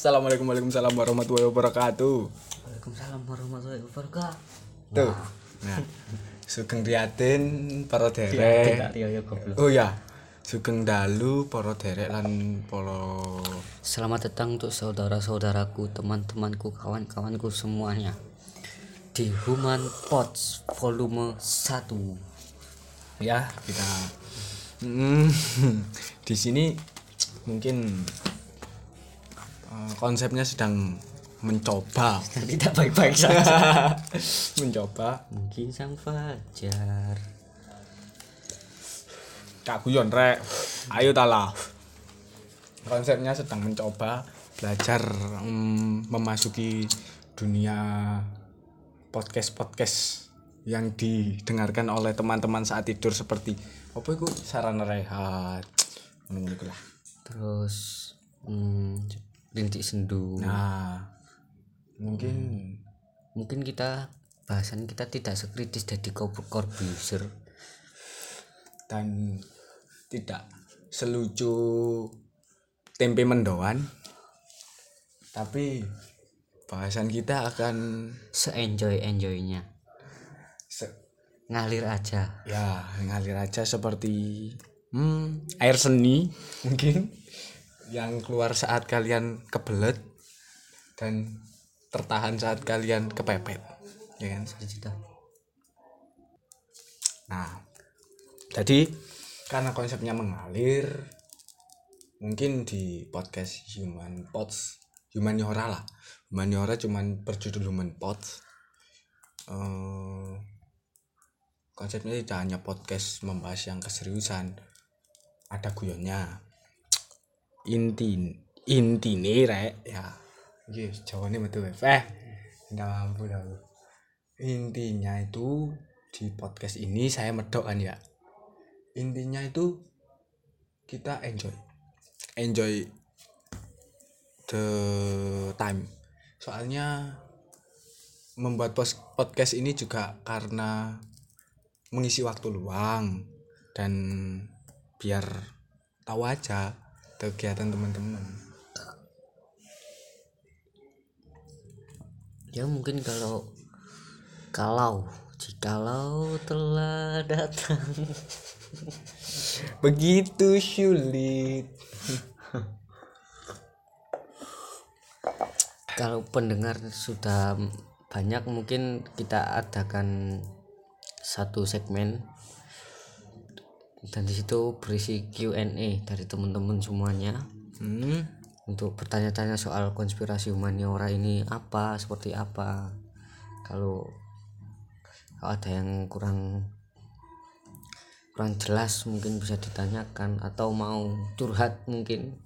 Assalamualaikum Waalaikumsalam warahmatullahi wabarakatuh. Waalaikumsalam warahmatullahi wabarakatuh. Tuh. Nah, Sugeng Riatin para derek. Ya. Oh ya, Sugeng Dalu para derek lan para Selamat datang untuk saudara-saudaraku, teman-temanku, kawan-kawanku semuanya di Human Pots volume 1. ya kita Hmm, di sini mungkin konsepnya sedang mencoba. Tidak baik-baik saja. mencoba. Mungkin sang fajar. Kak Guyon rek. Ayo talah konsepnya sedang mencoba belajar mm, memasuki dunia podcast podcast yang didengarkan oleh teman-teman saat tidur seperti apa itu sarana rehat. Iku lah. Terus hmm, rintik sendu. nah mungkin Mungkin kita bahasan kita tidak sekritis dari corbusier. dan tidak selucu tempe mendoan tapi bahasan kita akan Se-enjoy-enjoynya. se- Ngalir aja. ya ngalir aja seperti hmm, air seni mungkin yang keluar saat kalian kebelet dan tertahan saat kalian kepepet. Ya kan? Cerita. nah jadi karena konsepnya mengalir mungkin di podcast Human Pots Humaniora lah. Humaniora cuman berjudul Human Pots. Eh, konsepnya tidak hanya podcast membahas yang keseriusan ada guyonnya inti inti nih rek. Ya iya jawabannya betul eh tidak mampu dah intinya itu di podcast ini saya medok kan ya? Intinya itu kita enjoy. Enjoy the time. Soalnya membuat podcast ini juga karena mengisi waktu luang dan biar tahu aja kegiatan teman-teman. Ya mungkin kalau kalau jikalau telah datang. Begitu sulit. Kalau pendengar sudah banyak mungkin kita adakan satu segmen dan di situ berisi Q&A dari teman-teman semuanya. Hmm, untuk bertanya-tanya soal konspirasi humaniora ini apa seperti apa. Kalau kalau ada yang kurang kurang jelas mungkin bisa ditanyakan atau mau curhat mungkin.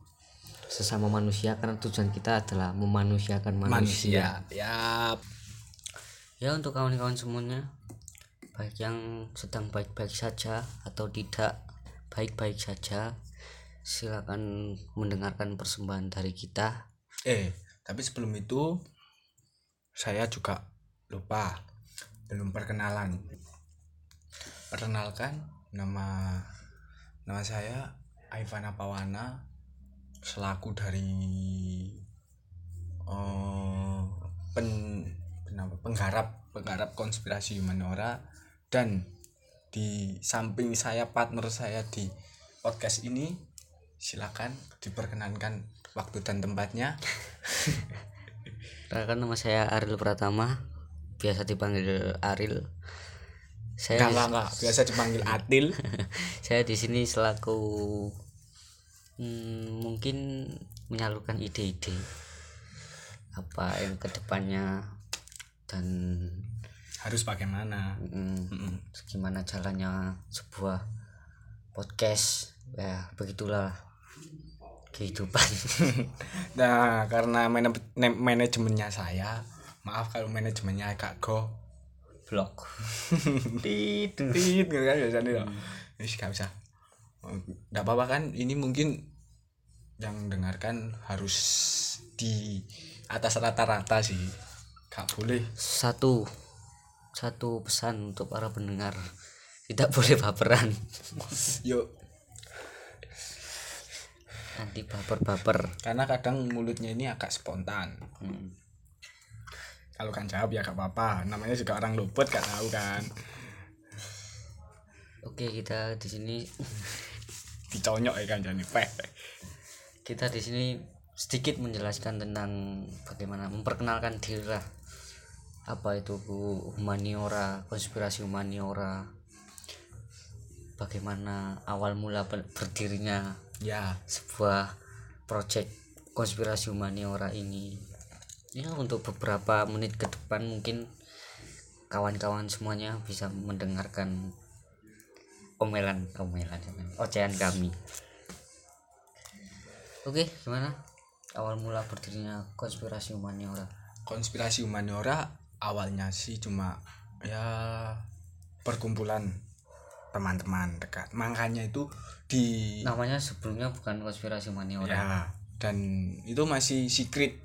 Sesama manusia karena tujuan kita adalah memanusiakan manusia, manusia ya ya untuk kawan-kawan semuanya baik yang sedang baik-baik saja atau tidak baik-baik saja silakan mendengarkan persembahan dari kita. Eh tapi sebelum itu saya juga lupa belum perkenalan. Perkenalkan nama nama saya Ivana Pawana selaku dari eh, pen, penapa, penggarap penggarap konspirasi Humanora dan di samping saya partner saya di podcast ini silakan diperkenankan waktu dan tempatnya. Perkenalkan nama saya Ariel Pratama biasa dipanggil Ariel. Saya di, enggak enggak biasa dipanggil Atil saya di sini selaku hmm, mungkin menyalurkan ide-ide apa yang ke depannya dan harus pakai mana? Mm, Mm-mm. gimana jalannya sebuah podcast? Ya begitulah kehidupan. Nah karena ne- manajemennya saya maaf kalau manajemennya agak go blog tidur. Tit gitu kan biasanya ya. Wis, gak usah nggak apa-apa kan? Ini mungkin yang dengarkan harus di atas rata-rata sih. Gak boleh. Satu satu pesan untuk para pendengar. Tidak boleh baperan. Yuk anti baper baper karena kadang mulutnya ini agak spontan. Hmm. kalau kan jawab ya gak apa-apa. Namanya juga orang luput gak tahu kan. Oke kita di sini diconyok ya kan jadi peh kita di sini sedikit menjelaskan tentang bagaimana memperkenalkan diri lah apa itu humaniora konspirasi humaniora. Bagaimana awal mula ber- berdirinya ya. sebuah proyek konspirasi humaniora ini? Ya untuk beberapa menit ke depan mungkin kawan-kawan semuanya bisa mendengarkan omelan omelan ocehan kami. Oke gimana? Awal mula berdirinya konspirasi humaniora. Konspirasi humaniora awalnya sih cuma ya perkumpulan teman-teman dekat. Makanya itu di namanya sebelumnya bukan konspirasi humaniora ya dan itu masih secret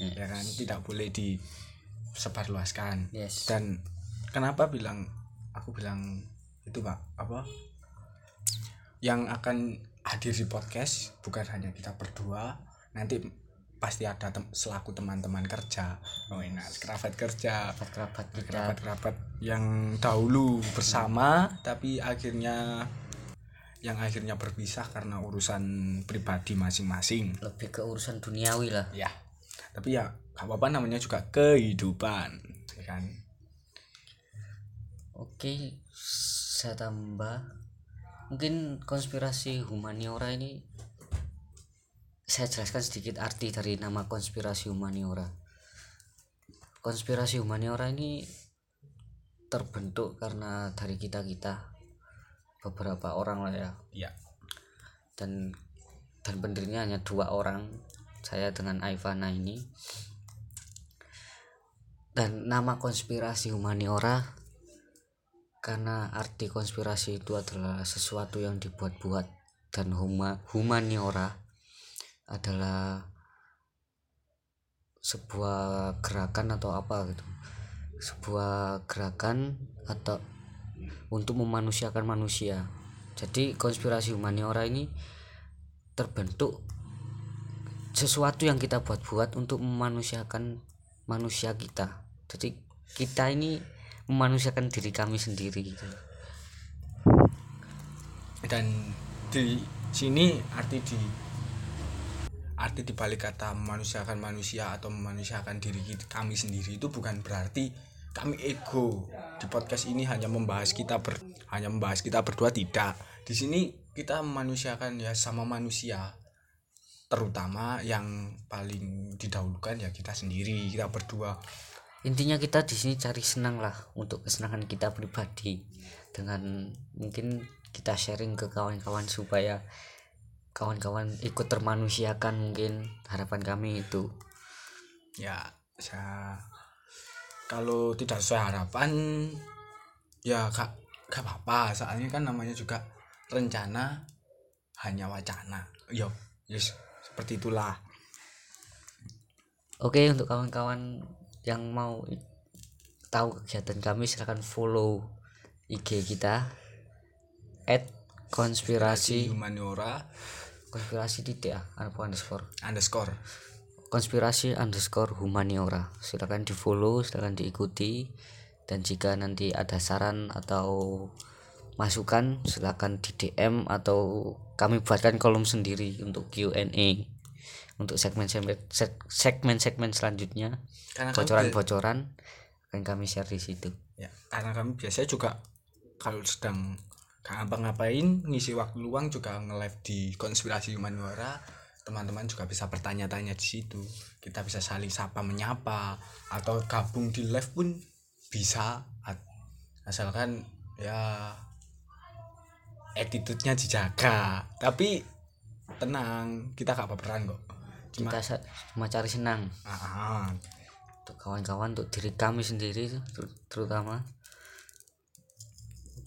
Hmm. ya kan? Tidak boleh disebarluaskan. Yes. Dan kenapa bilang aku bilang itu pak? Apa? Yang akan hadir di podcast bukan hanya kita berdua nanti pasti ada tem- selaku teman-teman kerja. Oh enak. Kerabat kerja. Kerabat kita kerabat-kerabat yang dahulu bersama tapi akhirnya yang akhirnya berpisah karena urusan pribadi masing-masing. Lebih ke urusan duniawi lah. Ya. Tapi ya gak apa-apa namanya juga kehidupan ya kan? Oke, saya tambah. Mungkin konspirasi humaniora ini saya jelaskan sedikit arti dari nama konspirasi humaniora. Konspirasi humaniora ini terbentuk karena dari kita-kita beberapa orang lah ya. ya Dan dan pendirinya hanya dua orang, saya dengan Ivana ini. Dan nama konspirasi humaniora karena arti konspirasi itu adalah sesuatu yang dibuat-buat dan huma, humaniora adalah sebuah gerakan atau apa gitu. Sebuah gerakan atau untuk memanusiakan manusia. Jadi konspirasi humaniora ini terbentuk sesuatu yang kita buat-buat untuk memanusiakan manusia kita. Jadi kita ini memanusiakan diri kami sendiri gitu. Dan di sini arti di arti dibalik kata memanusiakan manusia atau memanusiakan diri kami sendiri itu bukan berarti kami ego. Di podcast ini hanya membahas kita ber hanya membahas kita berdua tidak. Di sini kita memanusiakan ya sama manusia terutama yang paling didahulukan ya kita sendiri kita berdua. Intinya kita di sini cari senang lah untuk kesenangan kita pribadi. Dengan mungkin kita sharing ke kawan-kawan supaya kawan-kawan ikut termanusiakan mungkin harapan kami itu. Ya saya kalau tidak sesuai harapan ya kak gak apa-apa. Soalnya kan namanya juga rencana hanya wacana. Yo yes seperti itulah. Oke untuk kawan-kawan yang mau tahu kegiatan kami silahkan follow IG kita at konspirasi humaniora konspirasi titik ya apa underscore? Underscore. Konspirasi underscore humaniora. Silakan di follow silakan diikuti. Dan jika nanti ada saran atau masukan silakan di DM atau kami buatkan kolom sendiri untuk Q&A untuk segmen-segmen segmen-segmen selanjutnya. Karena kami, bocoran-bocoran akan kami share di situ. Ya, karena kami biasanya juga kalau sedang gak ngapa-ngapain ngisi waktu luang juga nge-live di konspirasi humaniora teman-teman juga bisa bertanya-tanya di situ. Kita bisa saling sapa menyapa atau gabung di live pun bisa. Asalkan ya attitude-nya dijaga. Tapi tenang kita gak baperan kok. Cuma kita cuma cari senang. Ah, untuk kawan-kawan untuk diri kami sendiri ter- terutama.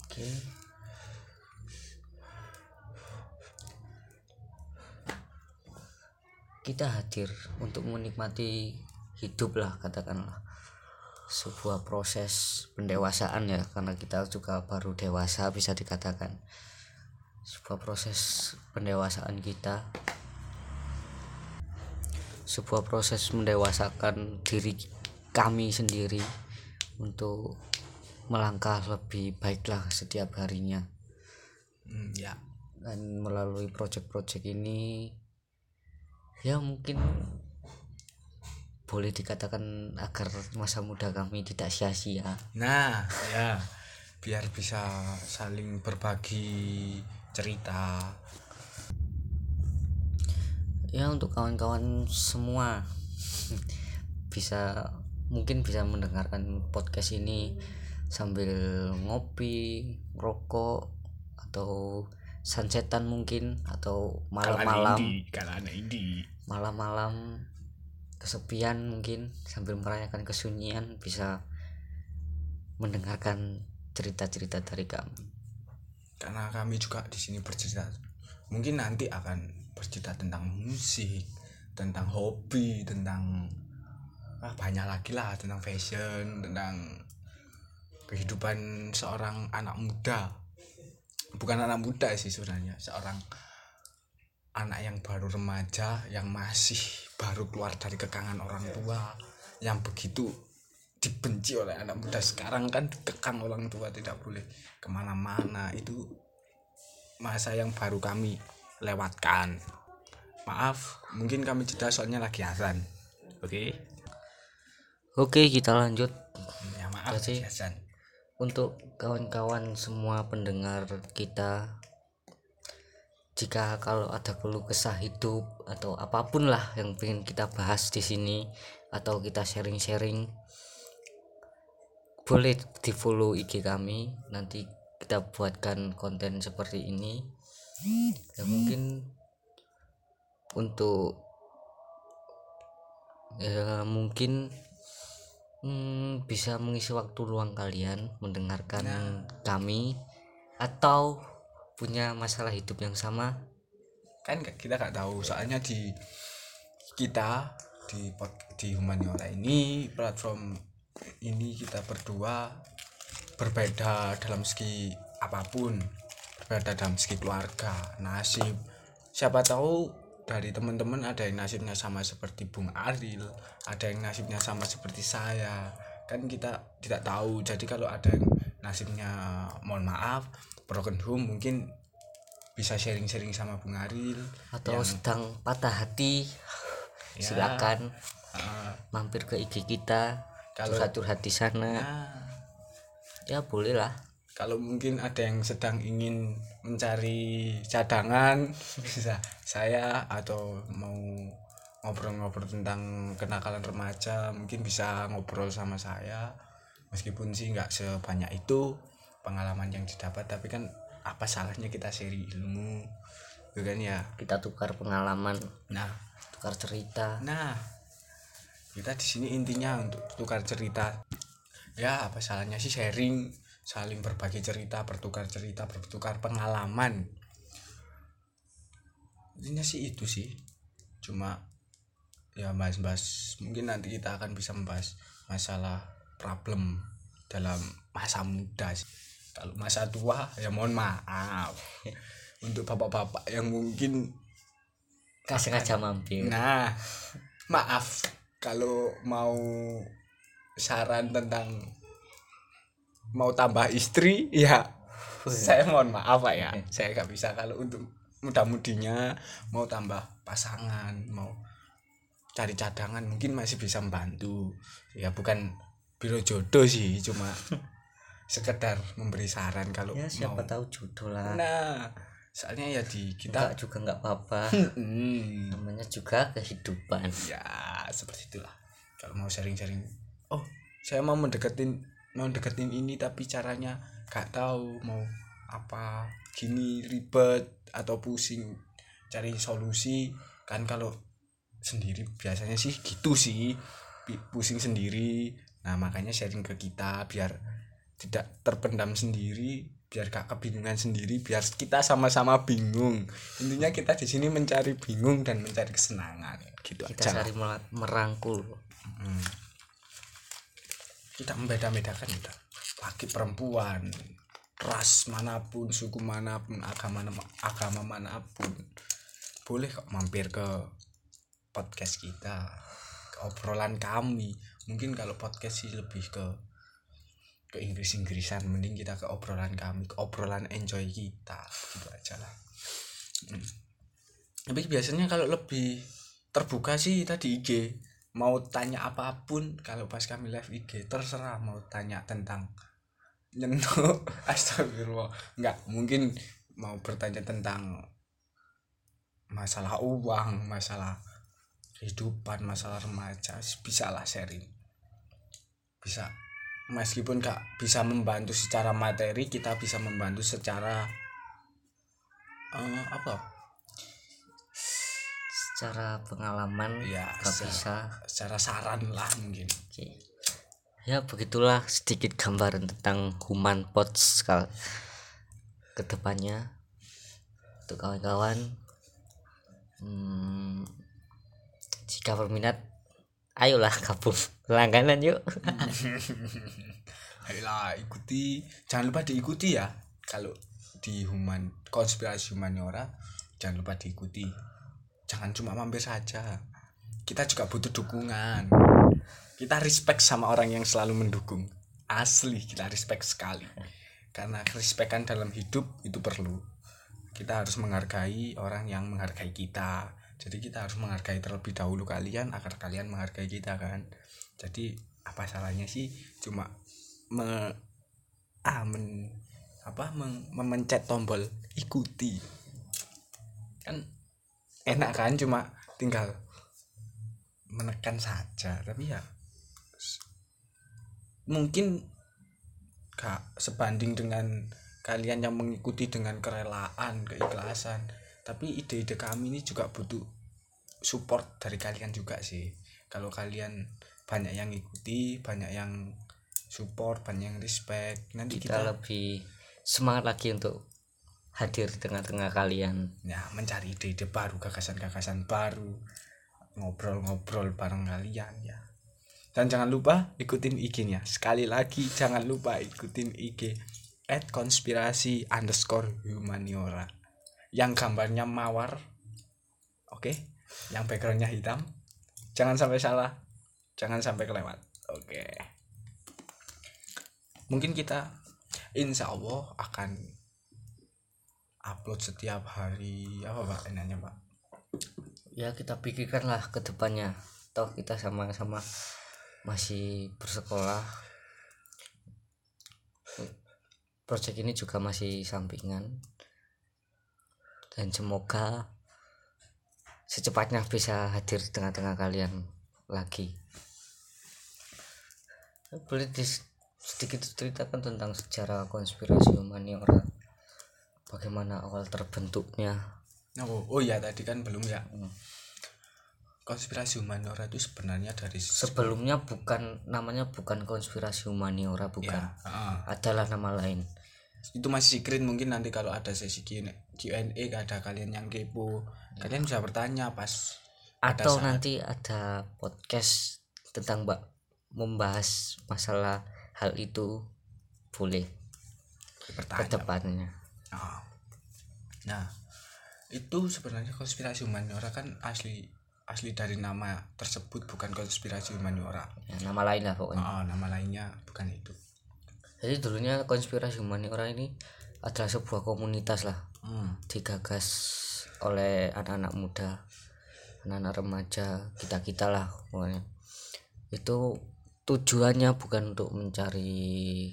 Oke kita hadir untuk menikmati hidup lah katakanlah. Sebuah proses pendewasaan ya karena kita juga baru dewasa bisa dikatakan. Sebuah proses pendewasaan kita. Sebuah proses mendewasakan diri kami sendiri untuk melangkah lebih baiklah setiap harinya. Hmm, ya. Dan melalui project-project ini ya mungkin boleh dikatakan agar masa muda kami tidak sia-sia. Nah ya biar bisa saling berbagi cerita. Ya untuk kawan-kawan semua bisa mungkin bisa mendengarkan podcast ini sambil ngopi rokok atau sunsetan mungkin atau malam-malam. kalau malam-malam kesepian mungkin sambil merayakan kesunyian bisa mendengarkan cerita-cerita dari kami karena kami juga di sini bercerita. Mungkin nanti akan bercerita tentang musik tentang hobi tentang ah, banyak lagi lah tentang fashion tentang kehidupan seorang anak muda. Bukan anak muda sih sebenarnya seorang anak yang baru remaja yang masih baru keluar dari kekangan orang tua yang begitu dibenci oleh anak muda sekarang kan dikekang orang tua tidak boleh ke mana-mana. Itu masa yang baru kami lewatkan. Maaf mungkin kami jeda soalnya lagi azan. Oke? Oke kita lanjut. Ya maaf azan. Untuk kawan-kawan semua pendengar kita jika kalau ada keluh kesah hidup atau apa pun lah yang ingin kita bahas di sini atau kita sharing-sharing boleh di follow IG kami. Nanti kita buatkan konten seperti ini. Ya mungkin untuk ya mungkin hmm, bisa mengisi waktu luang kalian mendengarkan kami atau punya masalah hidup yang sama? Kan kita nggak tahu. Soalnya di kita di di humaniora ini platform ini kita berdua berbeda dalam segi apa pun. Berbeda dalam segi keluarga nasib. Siapa tahu dari teman-teman ada yang nasibnya sama seperti Bung Aril ada yang nasibnya sama seperti saya kan kita tidak tahu. Jadi kalau ada yang nasibnya mohon maaf broken home mungkin bisa sharing-sharing sama Bung Aril atau sedang patah hati Ya. silakan Ah, mampir ke IG kita Kalau- curhat-curhat di sana. Ya boleh lah. Kalau mungkin ada yang sedang ingin mencari cadangan bisa saya atau mau ngobrol-ngobrol tentang kenakalan remaja mungkin bisa ngobrol sama saya meskipun sih nggak sebanyak itu pengalaman yang didapat tapi kan apa salahnya kita sharing ilmu gitu kan ya kita tukar pengalaman nah tukar cerita Nah, kita di sini intinya untuk tukar cerita. Ya, apa salahnya sih sharing, saling berbagi cerita, bertukar cerita, bertukar pengalaman. Intinya sih itu sih. Cuma ya bahas-bahas. Mungkin nanti kita akan bisa membahas masalah problem dalam masa muda sih. Kalau masa tua ya mohon maaf. Untuk bapak-bapak yang mungkin kasih aja mampir. Nah, maaf kalau mau saran tentang mau tambah istri ya saya mohon maaf Pak ya. Saya nggak bisa kalau untuk muda-mudinya mau tambah pasangan mau cari cadangan mungkin masih bisa membantu. Ya bukan biro jodoh sih cuma sekedar memberi saran kalau ya siapa mau. tahu jodoh lah. Nah soalnya ya di kita enggak juga nggak apa-apa. Hmm, namanya juga kehidupan. Ya seperti itulah. Kalau mau sharing-sharing oh saya mau mendeketin mau deketin ini tapi caranya gak tahu mau apa gini ribet atau pusing cari solusi. Kan kalau sendiri. Biasanya sih gitu sih. Pusing sendiri. Nah makanya sharing ke kita biar tidak terpendam sendiri biar gak kebingungan sendiri biar kita sama-sama bingung. Intinya kita di sini mencari bingung dan mencari kesenangan. Gitu kita aja cari merangkul. Kita membeda-bedakan kita. Laki perempuan ras mana pun suku mana pun agama agama mana pun. Boleh kok mampir ke podcast kita ke obrolan kami. Mungkin kalau podcast sih lebih ke ke Inggris Inggrisan mending kita ke obrolan kami ke obrolan enjoy kita. Gitu aja lah. Hmm. tapi biasanya kalau lebih terbuka sih tadi IG mau tanya apa pun kalau pas kami live IG terserah mau tanya tentang nyentuh. Astagfirullah. Nggak mungkin mau bertanya tentang masalah uang masalah kehidupan masalah remaja bisa lah sharing. Bisa. Meskipun gak bisa membantu secara materi kita bisa membantu secara eh, apa? Secara pengalaman ya secara, bisa. secara saran lah mungkin. Oke. ya begitulah sedikit gambaran tentang human pots kal ke depannya. Untuk kawan-kawan hmm, jika berminat ayolah gabung langganan yuk. Ayolah ikuti. Jangan lupa diikuti ya. Kalau di human konspirasi humaniora jangan lupa diikuti. Jangan cuma mampir saja. Kita juga butuh dukungan. Kita respect sama orang yang selalu mendukung. Asli kita respect sekali. Karena respekan dalam hidup itu perlu. Kita harus menghargai orang yang menghargai kita jadi kita harus menghargai terlebih dahulu kalian agar kalian menghargai kita kan? Jadi apa salahnya sih cuma me, ah, men, apa meng- memencet tombol ikuti? Kan enak kan? Cuma tinggal menekan saja. Tapi ya mungkin gak sebanding dengan kalian yang mengikuti dengan kerelaan keikhlasan tapi ide-ide kami ini juga butuh support dari kalian juga sih. Kalau kalian banyak yang ikuti banyak yang support banyak yang respect nanti kita kita, lebih semangat lagi untuk hadir di tengah-tengah kalian. Ya mencari ide-ide baru gagasan-gagasan baru ngobrol-ngobrol bareng kalian ya. Dan jangan lupa ikutin IG-nya sekali lagi jangan lupa ikutin IG at konspirasi underscore humaniora yang gambarnya mawar oke. Yang backgroundnya hitam. Jangan sampai salah. Jangan sampai kelewat. Oke. Mungkin kita insya Allah akan upload setiap hari apa pak enaknya pak? Ya kita pikirkanlah ke depannya. Toh kita sama-sama masih bersekolah. Project ini juga masih sampingan dan semoga secepatnya bisa hadir di tengah-tengah kalian lagi. Boleh dis- sedikit ceritakan tentang sejarah konspirasi humaniora. Bagaimana awal terbentuknya? Oh, oh ya tadi kan belum ya. Konspirasi humaniora itu sebenarnya dari sebelumnya bukan namanya bukan konspirasi humaniora bukan. Ya, heeh. adalah nama lain itu masih secret mungkin nanti kalau ada sesi Q&A ada kalian yang kepo kalian bisa bertanya pas atau saat- nanti ada podcast tentang mbak membahas masalah hal itu boleh bertanya depannya Oh. Nah, itu sebenarnya konspirasi humaniora kan asli asli dari nama tersebut bukan konspirasi humaniora. ya, nama lain lah pokoknya Oh, nama lainnya bukan itu. Jadi dulunya konspirasi humaniora ini adalah sebuah komunitas lah Hmm. digagas oleh anak-anak muda anak-anak remaja kita kita lah pokoknya itu tujuannya bukan untuk mencari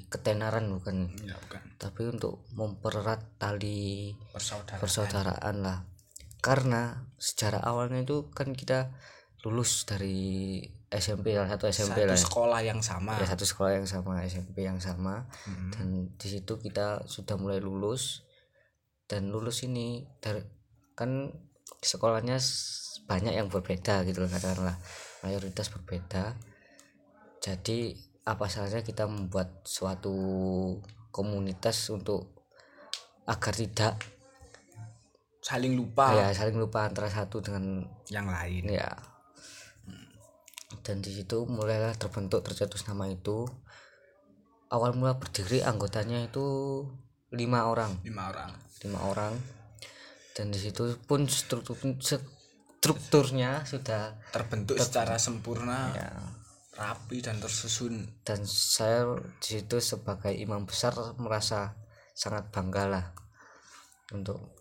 ketenaran bukan Ya, bukan. tapi untuk mempererat tali Persaudaraan. persaudaraan lah karena sejarah awalnya itu kan kita lulus dari SMP lah satu SMP Satu lah ya. sekolah yang sama. ya satu sekolah yang sama SMP yang sama Hmm. dan di situ kita sudah mulai lulus dan lulus ini dari kan sekolahnya banyak yang berbeda gitu loh katakanlah mayoritas berbeda jadi apa salahnya kita membuat suatu komunitas untuk agar tidak Saling lupa ya saling lupa antara satu dengan yang lain. ya dan di situ mulailah terbentuk tercetus nama itu. Awal mula berdiri anggotanya itu lima orang. Lima orang. lima orang. Dan di situ pun struktur strukturnya sudah terbentuk secara sempurna ya. rapi dan tersusun. Dan saya di situ sebagai imam besar merasa sangat bangga lah untuk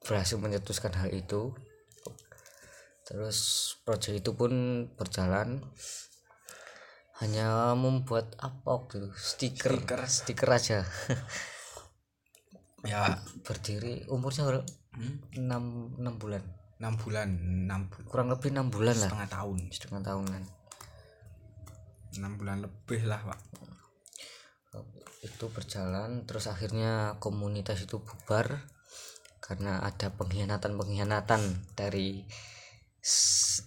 berhasil mencetuskan hal itu terus proyek itu pun berjalan. Hanya membuat apa gitu stiker. Stiker. stiker aja. Ya. Berdiri umurnya berapa? enam enam bulan. Enam bulan enam bu- kurang lebih enam bulan lah. Setengah tahun. Setengah tahunan. Enam bulan lebih lah pak. Itu berjalan terus akhirnya komunitas itu bubar karena ada pengkhianatan-pengkhianatan dari s-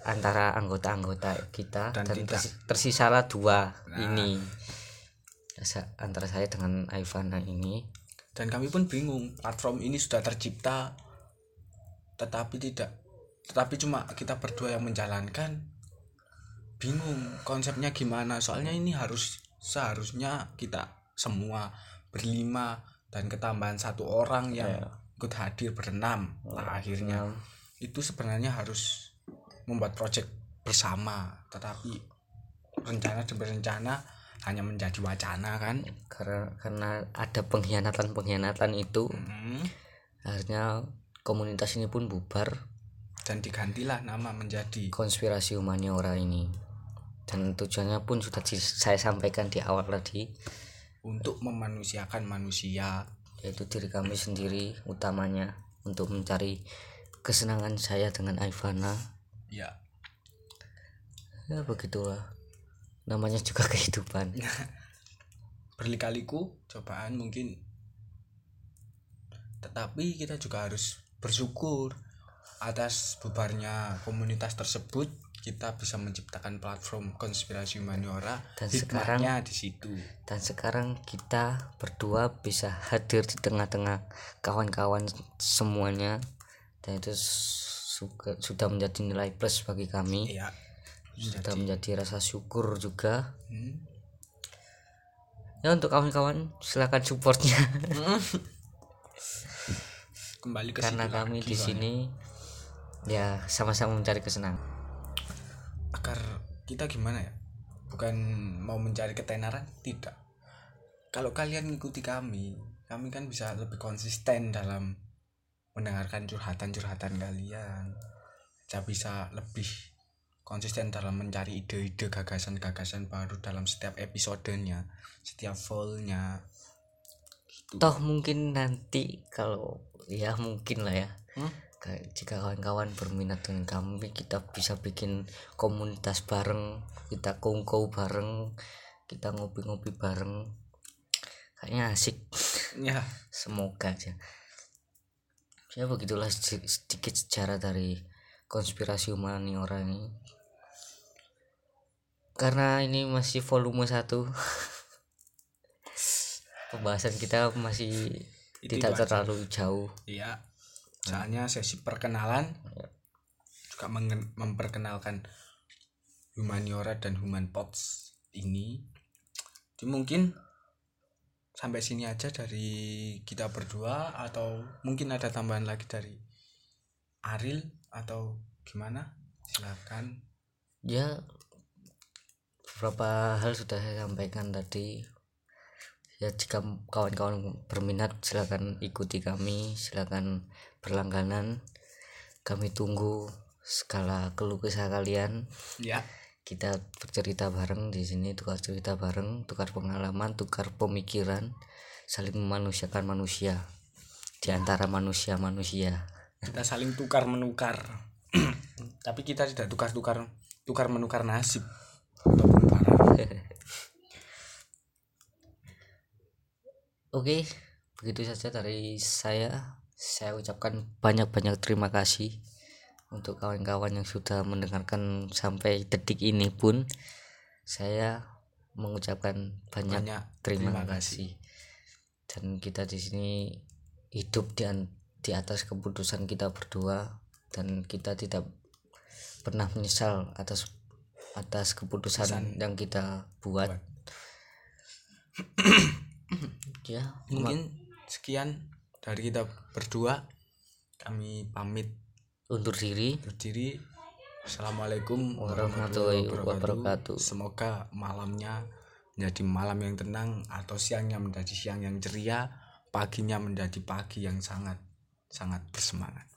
antara anggota-anggota kita Dan dan, tersi- tersisalah dua ini. Sa- antara saya dengan Ivana ini. Dan kami pun bingung platform ini sudah tercipta tetapi tidak tetapi cuma kita berdua yang menjalankan. Bingung konsepnya gimana soalnya ini harus seharusnya kita semua berlima dan ketambahan satu orang yang ikut hadir berenam lah akhirnya. itu sebenarnya harus membuat project bersama. Tetapi rencana demi rencana hanya menjadi wacana kan? Karena karena ada pengkhianatan-pengkhianatan itu Hmm. akhirnya komunitas ini pun bubar. Dan digantilah nama menjadi konspirasi humaniora ini. Dan tujuannya pun sudah saya sampaikan di awal tadi. Untuk memanusiakan manusia. Yaitu diri kami sendiri utamanya untuk mencari kesenangan saya dengan Ivana ya. Ya begitulah. Namanya juga kehidupan. Berlikaliku cobaan mungkin. Tetapi kita juga harus bersyukur atas bubarnya komunitas tersebut. Kita bisa menciptakan platform konspirasi humaniora. Dan hikmahnya di situ. dan sekarang kita berdua bisa hadir di tengah-tengah kawan-kawan semuanya. Dan itu suka- sudah menjadi nilai plus bagi kami. Ya sudah menjadi rasa syukur juga. Hmm. ya untuk kawan-kawan silakan supportnya. Kembali ke karena kami di sini ya sama-sama mencari kesenangan. Agar kita gimana ya? Bukan mau mencari ketenaran tidak. Kalau kalian ngikuti kami kami kan bisa lebih konsisten dalam mendengarkan curhatan-curhatan kalian. Bisa bisa lebih konsisten dalam mencari ide-ide gagasan-gagasan baru dalam setiap episodenya setiap volnya gitu. Toh mungkin nanti kalau ya mungkin lah ya. Hmm? Kayak jika kawan-kawan berminat dengan kami kita bisa bikin komunitas bareng kita kongko bareng kita ngopi-ngopi bareng. Kayaknya asik. Ya. Semoga aja ya begitulah sedi- sedikit sejarah dari konspirasi humaniora ini karena ini masih volume 1 pembahasan kita masih Itu tidak itu aja. terlalu jauh Iya. Soalnya sesi perkenalan juga mengen- memperkenalkan humaniora dan human pots ini. Jadi mungkin sampai sini aja dari kita berdua atau mungkin ada tambahan lagi dari Aril atau gimana? Silakan. ya beberapa hal sudah saya sampaikan tadi ya jika kawan-kawan berminat silakan ikuti kami silakan berlangganan kami tunggu skala keluh kesah kalian Ya. Kita bercerita bareng di sini tukar cerita bareng tukar pengalaman tukar pemikiran saling memanusiakan manusia di antara manusia manusia Kita saling tukar menukar. Tapi kita tidak tukar-tukar tukar menukar nasib ataupun barang. Oke, begitu saja dari saya. Saya ucapkan banyak-banyak terima kasih untuk kawan-kawan yang sudah mendengarkan sampai detik ini pun. Saya mengucapkan banyak, Banyak terima, terima kasih. Dan kita di sini hidup di, di atas keputusan kita berdua dan kita tidak pernah menyesal atas atas keputusan yang kita buat. ya, mungkin sekian dari kita berdua kami pamit undur diri. Berdiri assalamualaikum Warahmatullahi wabarakatuh. semoga malamnya menjadi malam yang tenang atau siangnya menjadi siang yang ceria paginya menjadi pagi yang sangat sangat bersemangat